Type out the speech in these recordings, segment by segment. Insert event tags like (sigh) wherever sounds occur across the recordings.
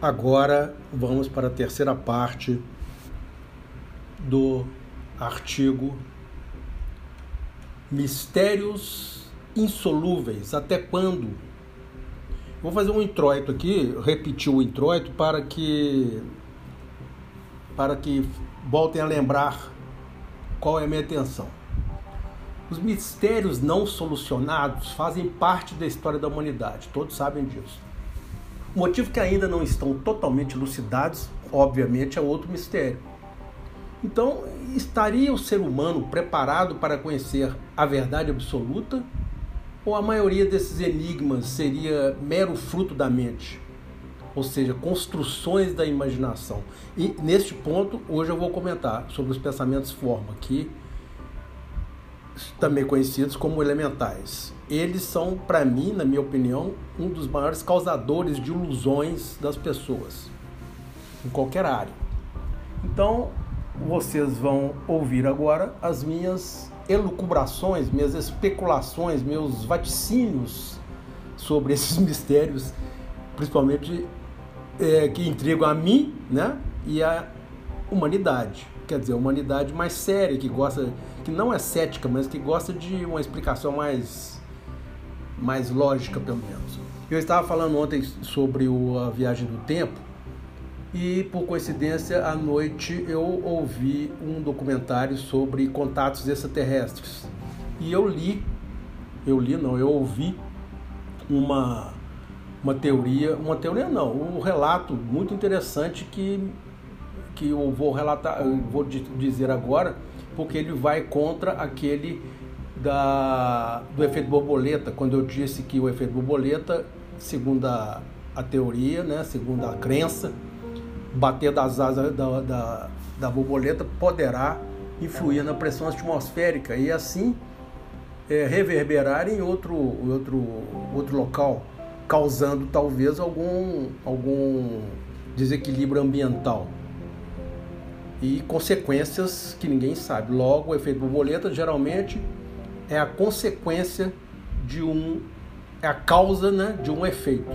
Agora vamos para a terceira parte do artigo Mistérios insolúveis. Até quando? Vou fazer um introito aqui, repetir o introito para que para que voltem a lembrar qual é a minha atenção. Os mistérios não solucionados fazem parte da história da humanidade, todos sabem disso. Motivo que ainda não estão totalmente elucidados, obviamente, é outro mistério. Então, estaria o ser humano preparado para conhecer a verdade absoluta? Ou a maioria desses enigmas seria mero fruto da mente? Ou seja, construções da imaginação. E neste ponto, hoje eu vou comentar sobre os pensamentos forma, que também conhecidos como elementais eles são, para mim, na minha opinião, um dos maiores causadores de ilusões das pessoas, em qualquer área. Então, vocês vão ouvir agora as minhas elucubrações, minhas especulações, meus vaticínios sobre (laughs) esses mistérios, principalmente é, que intrigam a mim né, e a humanidade. Quer dizer, a humanidade mais séria, que gosta, que não é cética, mas que gosta de uma explicação mais mais lógica, pelo menos. Eu estava falando ontem sobre o, a viagem do tempo e, por coincidência, à noite eu ouvi um documentário sobre contatos extraterrestres. E eu li, eu li não, eu ouvi uma, uma teoria, uma teoria não, um relato muito interessante que, que eu vou relatar, eu vou dizer agora, porque ele vai contra aquele da, do efeito borboleta, quando eu disse que o efeito borboleta, segundo a, a teoria, né, segundo a crença, bater das asas da, da, da borboleta poderá influir na pressão atmosférica e assim é, reverberar em outro, outro, outro local, causando talvez algum, algum desequilíbrio ambiental e consequências que ninguém sabe. Logo, o efeito borboleta geralmente é a consequência de um é a causa né, de um efeito.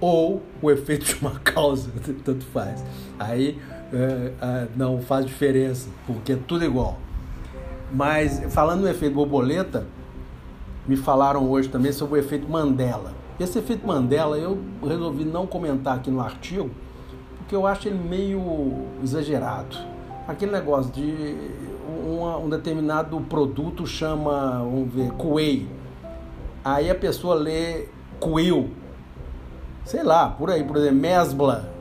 Ou o efeito (laughs) de uma causa tanto faz. Aí é, é, não faz diferença porque é tudo igual. Mas falando no efeito borboleta me falaram hoje também sobre o efeito Mandela. Esse efeito Mandela eu resolvi não comentar aqui no artigo porque eu acho ele meio exagerado aquele negócio de uma, um determinado produto chama, vamos ver, Kuei. Aí a pessoa lê Kuil. Sei lá, por aí, por exemplo, Mesbla.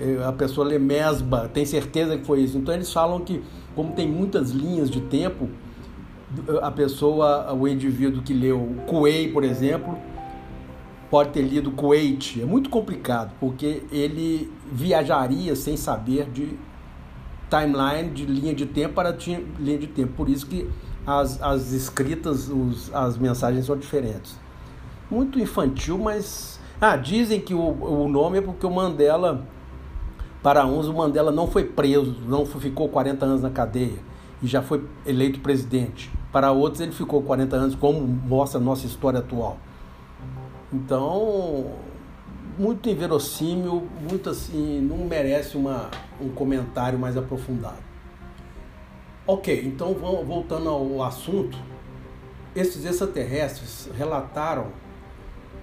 Eh, a pessoa lê Mesba, tem certeza que foi isso. Então eles falam que, como tem muitas linhas de tempo, a pessoa, o indivíduo que leu Kuei, por exemplo, pode ter lido Kuwait. É muito complicado, porque ele viajaria sem saber de timeline de linha de tempo para linha de tempo. Por isso que as, as escritas, os, as mensagens são diferentes. Muito infantil, mas. Ah, dizem que o, o nome é porque o Mandela, para uns, o Mandela não foi preso, não ficou 40 anos na cadeia e já foi eleito presidente. Para outros, ele ficou 40 anos, como mostra a nossa história atual. Então, muito inverossímil, muito assim, não merece uma, um comentário mais aprofundado. Ok, então voltando ao assunto, esses extraterrestres relataram,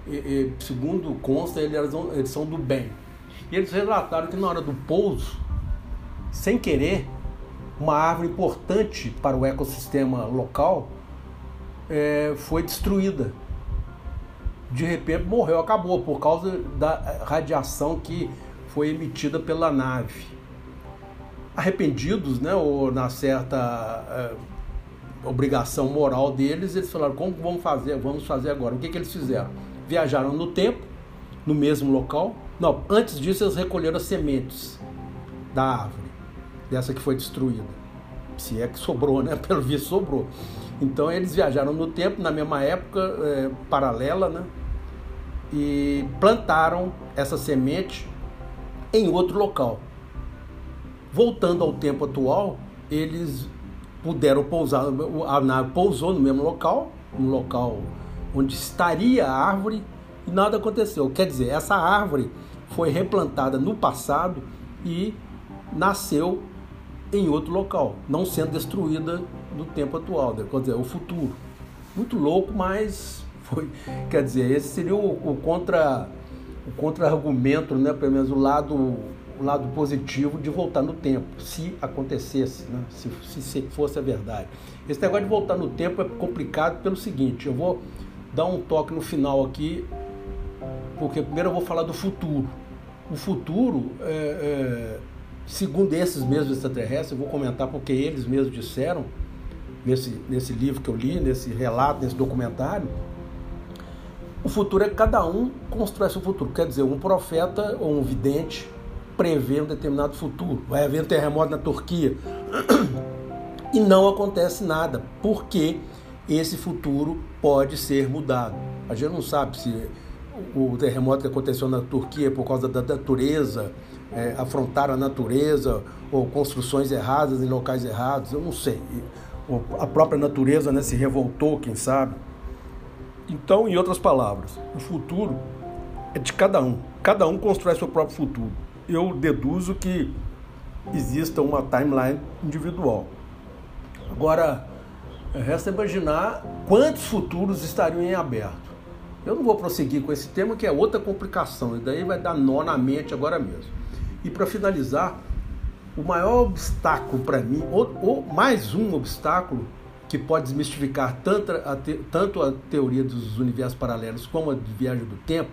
e, e, segundo consta, eles, eles são do bem. E eles relataram que na hora do pouso, sem querer, uma árvore importante para o ecossistema local é, foi destruída de repente morreu, acabou, por causa da radiação que foi emitida pela nave. Arrependidos, né, ou na certa é, obrigação moral deles, eles falaram: como vamos fazer? Vamos fazer agora. O que, que eles fizeram? Viajaram no tempo, no mesmo local. Não, antes disso, eles recolheram as sementes da árvore, dessa que foi destruída. Se é que sobrou, né? (laughs) Pelo visto, sobrou. Então, eles viajaram no tempo, na mesma época, é, paralela, né? E plantaram essa semente em outro local. Voltando ao tempo atual, eles puderam pousar, a nave pousou no mesmo local, no local onde estaria a árvore, e nada aconteceu. Quer dizer, essa árvore foi replantada no passado e nasceu em outro local, não sendo destruída no tempo atual, né? quer dizer, o futuro. Muito louco, mas foi, quer dizer, esse seria o, o contra o contra-argumento, né, pelo menos o lado o lado positivo de voltar no tempo, se acontecesse, né? se, se fosse a verdade. Esse negócio de voltar no tempo é complicado pelo seguinte, eu vou dar um toque no final aqui, porque primeiro eu vou falar do futuro. O futuro, é, é, segundo esses mesmos extraterrestres, eu vou comentar porque eles mesmos disseram, nesse, nesse livro que eu li, nesse relato, nesse documentário, o futuro é que cada um constrói seu futuro. Quer dizer, um profeta ou um vidente prevê um determinado futuro. Vai haver um terremoto na Turquia. (clears throat) E não acontece nada, porque esse futuro pode ser mudado. A gente não sabe se o terremoto que aconteceu na Turquia por causa da natureza, é, afrontaram a natureza, ou construções erradas em locais errados, eu não sei. A própria natureza né, se revoltou, quem sabe. Então, em outras palavras, o futuro é de cada um. Cada um constrói seu próprio futuro. Eu deduzo que exista uma timeline individual. Agora, resta imaginar quantos futuros estariam em aberto. Eu não vou prosseguir com esse tema, que é outra complicação, e daí vai dar nó na mente agora mesmo. E para finalizar, o maior obstáculo para mim, ou, ou mais um obstáculo, que pode desmistificar tanto a, te, tanto a teoria dos universos paralelos como a de viagem do tempo,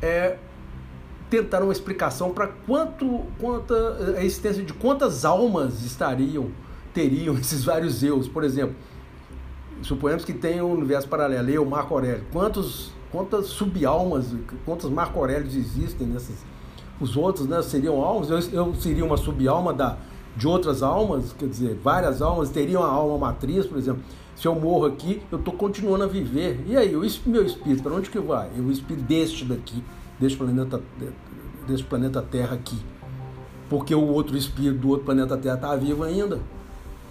é tentar uma explicação para quanto, quanta a existência de quantas almas estariam, teriam (laughs) esses vários eus. Por exemplo, suponhamos que tem um universo paralelo, eu, Marco Aurélio. Quantos, quantas subalmas, quantos Marco Aurélios existem nesses? Os outros né, seriam almas, eu, eu seria uma subalma da de outras almas, quer dizer, várias almas teriam a alma matriz, por exemplo. Se eu morro aqui, eu estou continuando a viver. E aí, o meu espírito, para onde que vai? O espírito deste daqui, deste planeta, deste planeta Terra aqui. Porque o outro espírito do outro planeta Terra está vivo ainda.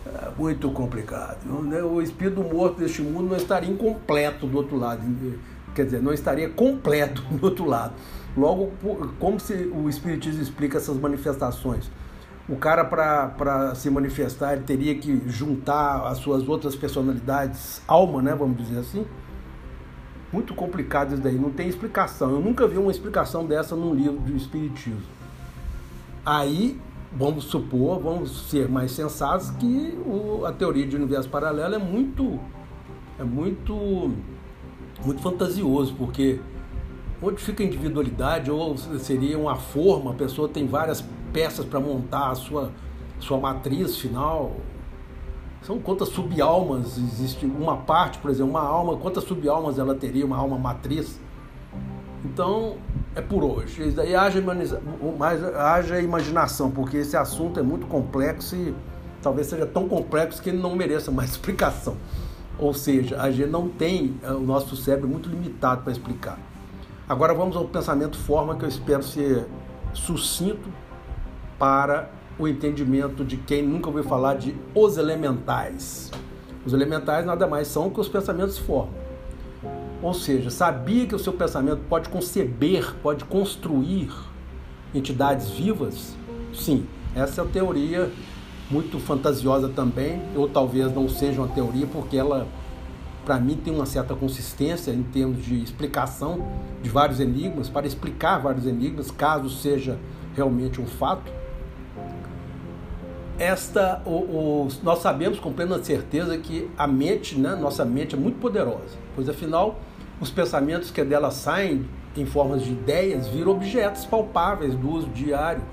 É muito complicado. Né? O espírito morto deste mundo não estaria incompleto do outro lado. Quer dizer, não estaria completo (laughs) do outro lado. Logo, como se o Espiritismo explica essas manifestações? O cara para se manifestar ele teria que juntar as suas outras personalidades, alma, né, vamos dizer assim. Muito complicado isso daí, não tem explicação. Eu nunca vi uma explicação dessa num livro de espiritismo. Aí, vamos supor, vamos ser mais sensatos que o, a teoria de universo paralelo é muito é muito muito fantasioso, porque onde fica a individualidade ou seria uma forma, a pessoa tem várias peças para montar a sua, sua matriz final. São quantas subalmas existe uma parte, por exemplo, uma alma, quantas subalmas ela teria, uma alma matriz. Então, é por hoje. Daí haja, mais, haja imaginação, porque esse assunto é muito complexo e talvez seja tão complexo que ele não mereça mais (laughs) explicação. Ou seja, a gente não tem é, o nosso cérebro muito limitado para explicar. Agora vamos ao pensamento forma que eu espero ser sucinto para o entendimento de quem nunca ouviu falar de os elementais. Os elementais nada mais são que os pensamentos formam. Ou seja, sabia que o seu pensamento pode conceber, pode construir entidades vivas? Sim, essa é a teoria muito fantasiosa também, ou talvez não seja uma teoria, porque ela, para mim, tem uma certa consistência em termos de explicação de vários enigmas, para explicar vários enigmas, caso seja realmente um fato esta, o, o, nós sabemos com plena certeza que a mente, né, nossa mente é muito poderosa, pois afinal os pensamentos que dela saem em formas de ideias viram objetos palpáveis do uso diário.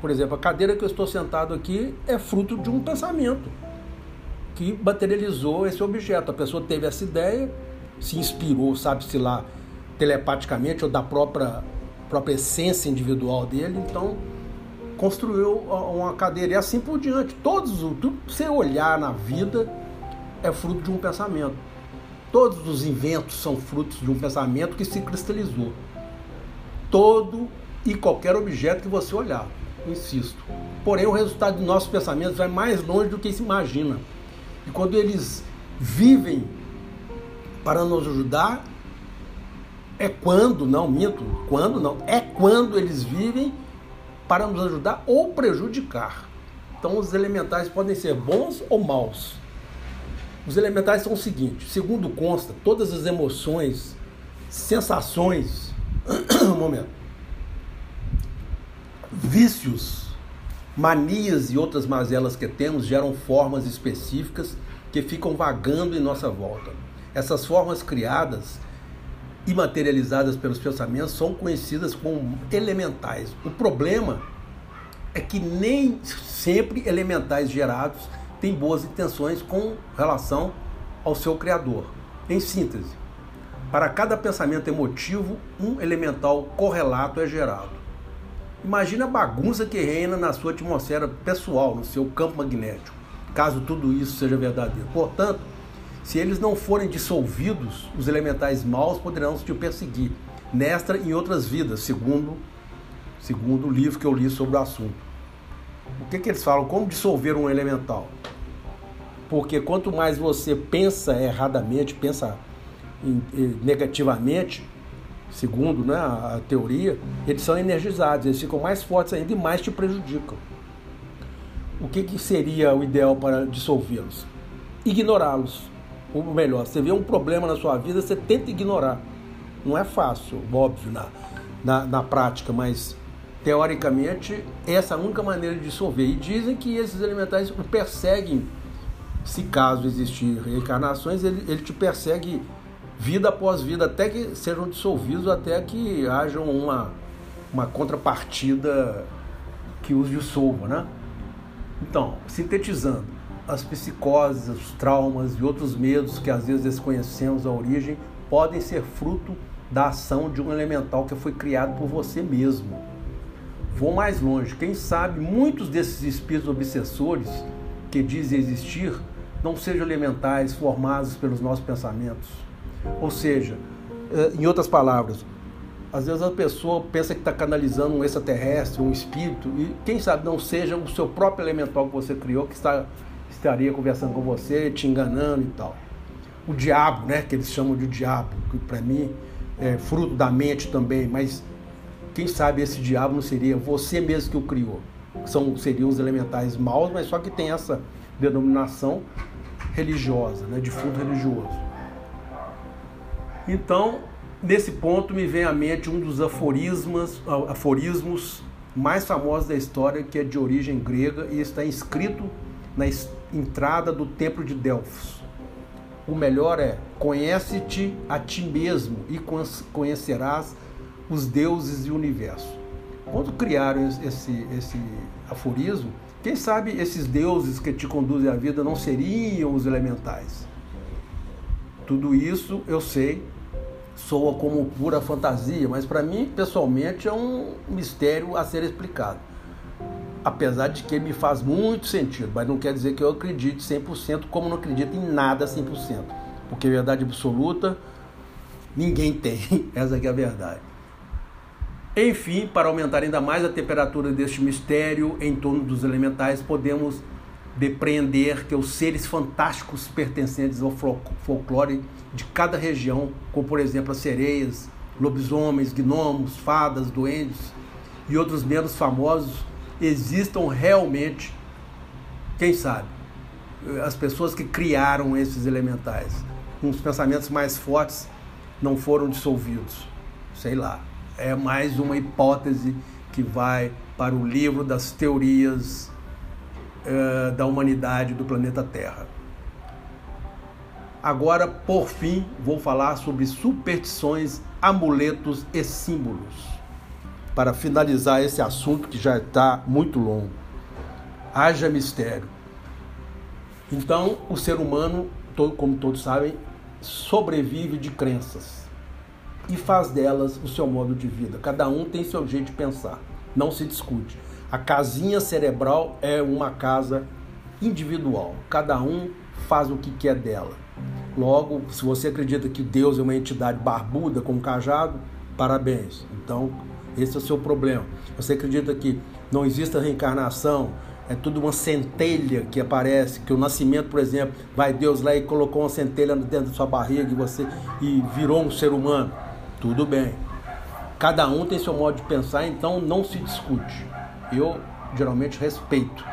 Por exemplo, a cadeira que eu estou sentado aqui é fruto de um pensamento que materializou esse objeto. A pessoa teve essa ideia, se inspirou, sabe-se lá, telepaticamente ou da própria, própria essência individual dele, então construiu uma cadeira e assim por diante. Todos, tudo que você olhar na vida é fruto de um pensamento. Todos os inventos são frutos de um pensamento que se cristalizou. Todo e qualquer objeto que você olhar, insisto. Porém, o resultado dos nossos pensamentos vai mais longe do que se imagina. E quando eles vivem para nos ajudar, É quando, não minto, quando não, é quando eles vivem para nos ajudar ou prejudicar. Então os elementais podem ser bons ou maus. Os elementais são o seguinte: segundo consta, todas as emoções, sensações, (coughs) um momento, vícios, manias e outras mazelas que temos geram formas específicas que ficam vagando em nossa volta. Essas formas criadas e materializadas pelos pensamentos são conhecidas como elementais. O problema é que nem sempre elementais gerados têm boas intenções com relação ao seu criador. Em síntese, para cada pensamento emotivo, um elemental correlato é gerado. Imagina a bagunça que reina na sua atmosfera pessoal, no seu campo magnético, caso tudo isso seja verdadeiro. Portanto, se eles não forem dissolvidos, os elementais maus poderão te perseguir, nesta e em outras vidas, segundo, segundo o livro que eu li sobre o assunto. O que, que eles falam? Como dissolver um elemental? Porque quanto mais você pensa erradamente, pensa negativamente, segundo né, a teoria, eles são energizados, eles ficam mais fortes ainda e mais te prejudicam. O que, que seria o ideal para dissolvê-los? Ignorá-los. Ou melhor, você vê um problema na sua vida, você tenta ignorar. Não é fácil, óbvio, na, na, na prática, mas teoricamente, essa é a única maneira de dissolver. E dizem que esses elementais o perseguem, se caso existir reencarnações, ele, ele te persegue vida após vida, até que sejam dissolvidos, até que haja uma, uma contrapartida que os dissolva, né? Então, sintetizando, as psicoses, os traumas e outros medos que às vezes desconhecemos a origem podem ser fruto da ação de um elemental que foi criado por você mesmo. Vou mais longe. Quem sabe muitos desses espíritos obsessores que dizem existir não sejam elementais formados pelos nossos pensamentos. Ou seja, eh, em outras palavras, às vezes a pessoa pensa que está canalizando um extraterrestre, um espírito, e quem sabe não seja o seu próprio elemental que você criou que está, estaria conversando com você, te enganando e tal. O diabo, né, que eles chamam de diabo, que para mim é fruto da mente também, mas quem sabe esse diabo não seria você mesmo que o criou. São, seriam os elementais maus, mas só que tem essa denominação religiosa, né, de fundo religioso. Então, nesse ponto me vem à mente um dos aforismos, aforismos mais famosos da história, que é de origem grega e está inscrito na entrada do templo de Delfos. O melhor é: conhece-te a ti mesmo e conhecerás os deuses e o universo. Quando criaram esse, esse aforismo, quem sabe esses deuses que te conduzem à vida não seriam os elementais? Tudo isso eu sei, soa como pura fantasia, mas para mim, pessoalmente, é um mistério a ser explicado. Apesar de que me faz muito sentido, mas não quer dizer que eu acredite 100%, como não acredito em nada 100%. Porque verdade absoluta ninguém tem, (laughs) essa é a verdade. Enfim, para aumentar ainda mais a temperatura deste mistério em torno dos elementais, podemos depreender que os seres fantásticos pertencentes ao folclore de cada região, como por exemplo as sereias, lobisomens, gnomos, fadas, duendes e outros menos famosos, existam realmente, quem sabe, as pessoas que criaram esses elementais, os pensamentos mais fortes não foram dissolvidos, sei lá é mais uma hipótese que vai para o livro das teorias uh, da humanidade do planeta Terra. Agora, por fim, vou falar sobre superstições, amuletos e símbolos. Para finalizar esse assunto que já está muito longo. Haja mistério. Então, o ser humano, como todos sabem, sobrevive de crenças e faz delas o seu modo de vida. Cada um tem seu jeito de pensar, não se discute. A casinha cerebral é uma casa individual, cada um faz o que quer dela. Logo, se você acredita que Deus é uma entidade barbuda com cajado, parabéns. Então, esse é o seu problema. Você acredita que não existe a reencarnação, é tudo uma centelha que aparece, que o nascimento, por exemplo, vai Deus lá e colocou uma centelha dentro da sua barriga e você e virou um ser humano. Tudo bem. Cada um tem seu modo de pensar, então não se discute. Eu geralmente respeito.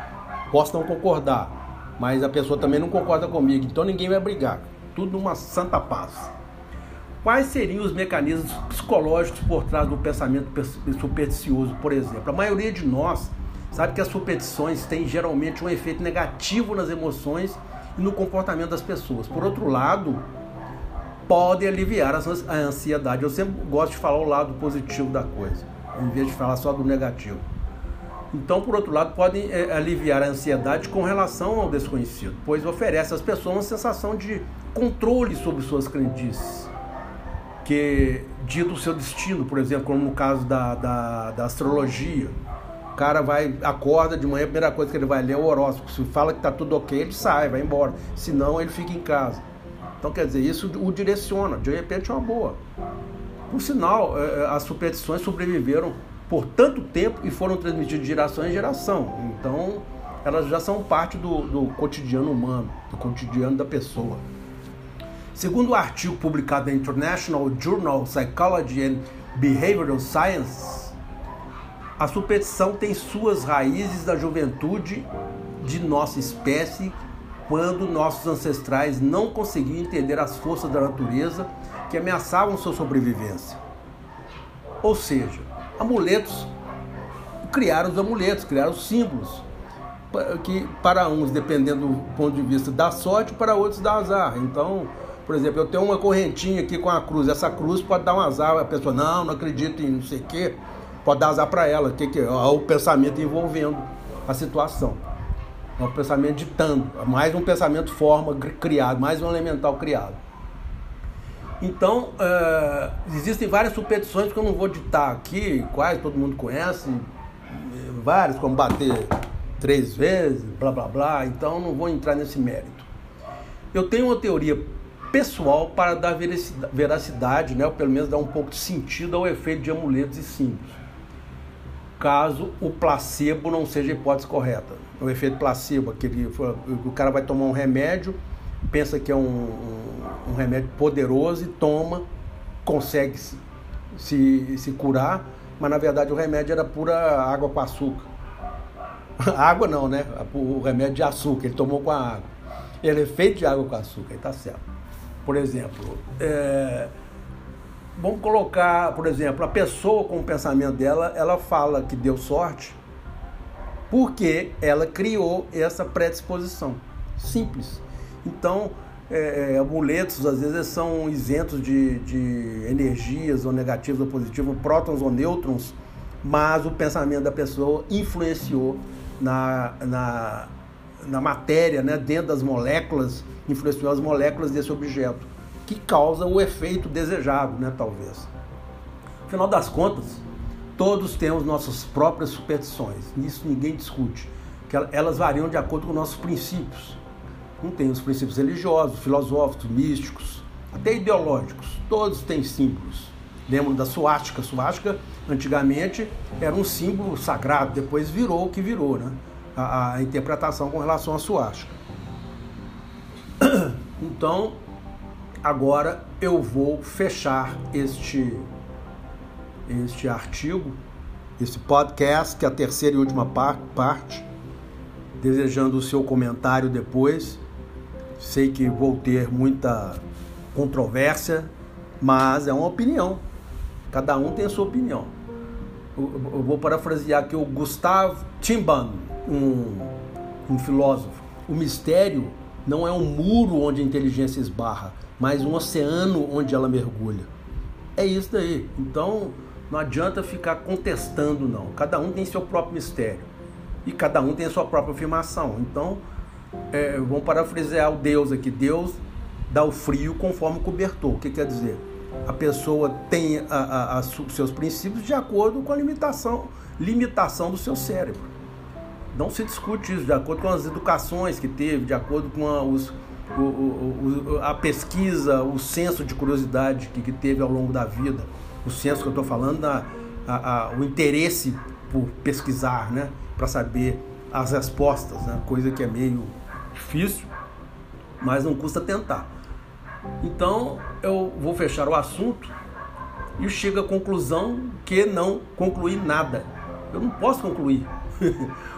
Posso não concordar, mas a pessoa também não concorda comigo, então ninguém vai brigar. Tudo numa santa paz. Quais seriam os mecanismos psicológicos por trás do pensamento supersticioso, por exemplo? A maioria de nós sabe que as superstições têm geralmente um efeito negativo nas emoções e no comportamento das pessoas. Por outro lado, podem aliviar a ansiedade. Eu sempre gosto de falar o lado positivo da coisa, em vez de falar só do negativo. Então, por outro lado, podem é, aliviar a ansiedade com relação ao desconhecido, pois oferece às pessoas uma sensação de controle sobre suas crendices, que dita o seu destino, por exemplo, como no caso da, da, da astrologia. O cara vai, acorda de manhã, a primeira coisa que ele vai ler é o horóscopo. Se fala que está tudo ok, ele sai, vai embora. Se não, ele fica em casa. Então, quer dizer, isso o direciona, de repente é uma boa. Por sinal, é, é, as superstições sobreviveram por tanto tempo e foram transmitidas de geração em geração. Então, elas já são parte do, do cotidiano humano, do cotidiano da pessoa. Segundo o um artigo publicado na International Journal of Psychology and Behavioral Science, a superstição tem suas raízes da juventude de nossa espécie quando nossos ancestrais não conseguiam entender as forças da natureza que ameaçavam sua sobrevivência. Ou seja, amuletos criaram os amuletos, criaram os símbolos que para uns, dependendo do ponto de vista da sorte, para outros dá azar. Então, por exemplo, eu tenho uma correntinha aqui com a cruz. Essa cruz pode dar um azar. A pessoa, não, não acredito em não sei o quê. Pode dar azar para ela. Que que é? o pensamento envolvendo a situação. É um pensamento ditando, mais um pensamento forma criado, mais um elemental criado. Então, uh, existem várias superstições que eu não vou ditar aqui, quais todo mundo conhece, várias, como bater três vezes, blá blá blá, então não vou entrar nesse mérito. Eu tenho uma teoria pessoal para dar veracidade, né, ou pelo menos dar um pouco de sentido ao efeito de amuletos e símbolos, caso o placebo não seja a hipótese correta o efeito placebo, aquele, o cara vai tomar um remédio, pensa que é um, um, um remédio poderoso e toma, consegue se, se, se curar, mas na verdade o remédio era pura água com açúcar. (laughs) água não, né? O remédio de açúcar, ele tomou com a água. Ele é feito de água com açúcar, tá certo. Por exemplo, é, vamos colocar, por exemplo, a pessoa com o pensamento dela, ela fala que deu sorte, porque ela criou essa predisposição. Simples. Então, é, é, amuletos às vezes são isentos de, de energias ou negativas ou positivas, prótons ou nêutrons, mas o pensamento da pessoa influenciou na, na, na matéria, né, dentro das moléculas, influenciou as moléculas desse objeto, que causa o efeito desejado, né, talvez. Afinal das contas, Todos temos nossas próprias superstições, nisso ninguém discute, que elas variam de acordo com nossos princípios. Não tem os princípios religiosos, filosóficos, místicos, até ideológicos, todos têm símbolos. Lembram da suástica? Suástica, antigamente, era um símbolo sagrado, depois virou o que virou, né? A, a interpretação com relação à suástica. (clears throat) Então, agora eu vou fechar este este artigo, esse podcast, que é a terceira e última parte, desejando o seu comentário depois. Sei que vou ter muita controvérsia, mas é uma opinião. Cada um tem a sua opinião. Eu vou parafrasear aqui o Gustave Timban, um, um filósofo. O mistério não é um muro onde a inteligência esbarra, mas um oceano onde ela mergulha. É isso daí. Então, não adianta ficar contestando, não. Cada um tem seu próprio mistério. E cada um tem a sua própria afirmação. Então, é, vamos parafrasear o Deus aqui. Deus dá o frio conforme o cobertor. O que quer dizer? A pessoa tem os seus princípios de acordo com a limitação, limitação do seu cérebro. Não se discute isso, de acordo com as educações que teve, de acordo com a, os, o, o, a pesquisa, o senso de curiosidade que, que teve ao longo da vida o senso que eu estou falando, a, a, o interesse por pesquisar, né, para saber as respostas, né, coisa que é meio difícil, mas não custa tentar. Então eu vou fechar o assunto e chego à conclusão que não concluí nada. Eu não posso concluir. (laughs)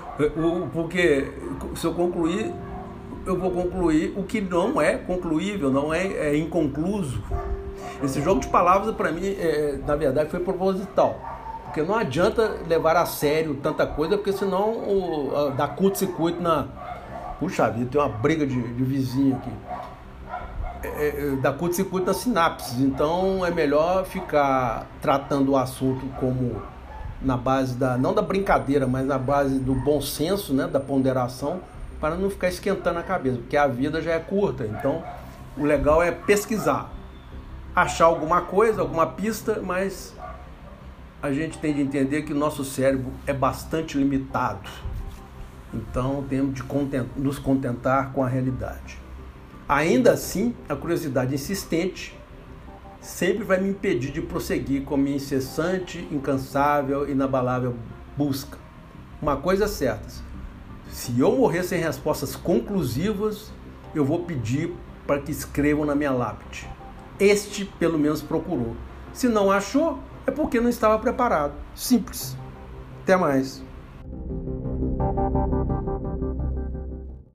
Porque se eu concluir, eu vou concluir o que não é concluível, não é, é inconcluso. Esse jogo de palavras, para mim, é, na verdade, foi proposital. Porque não adianta levar a sério tanta coisa, porque senão o, dá curto-circuito na. Puxa vida, tem uma briga de, de vizinho aqui. É, é, dá curto-circuito nas sinapses. Então é melhor ficar tratando o assunto como na base da. não da brincadeira, mas na base do bom senso, né? Da ponderação, para não ficar esquentando a cabeça, porque a vida já é curta. Então o legal é pesquisar, achar alguma coisa, alguma pista, mas a gente tem de entender que o nosso cérebro é bastante limitado. Então temos de nos contentar com a realidade. Ainda assim, a curiosidade insistente sempre vai me impedir de prosseguir com a minha incessante, incansável, inabalável busca. Uma coisa é certa: se eu morrer sem respostas conclusivas, eu vou pedir para que escrevam na minha lápide. Este, pelo menos, procurou. Se não achou, é porque não estava preparado. Simples. Até mais.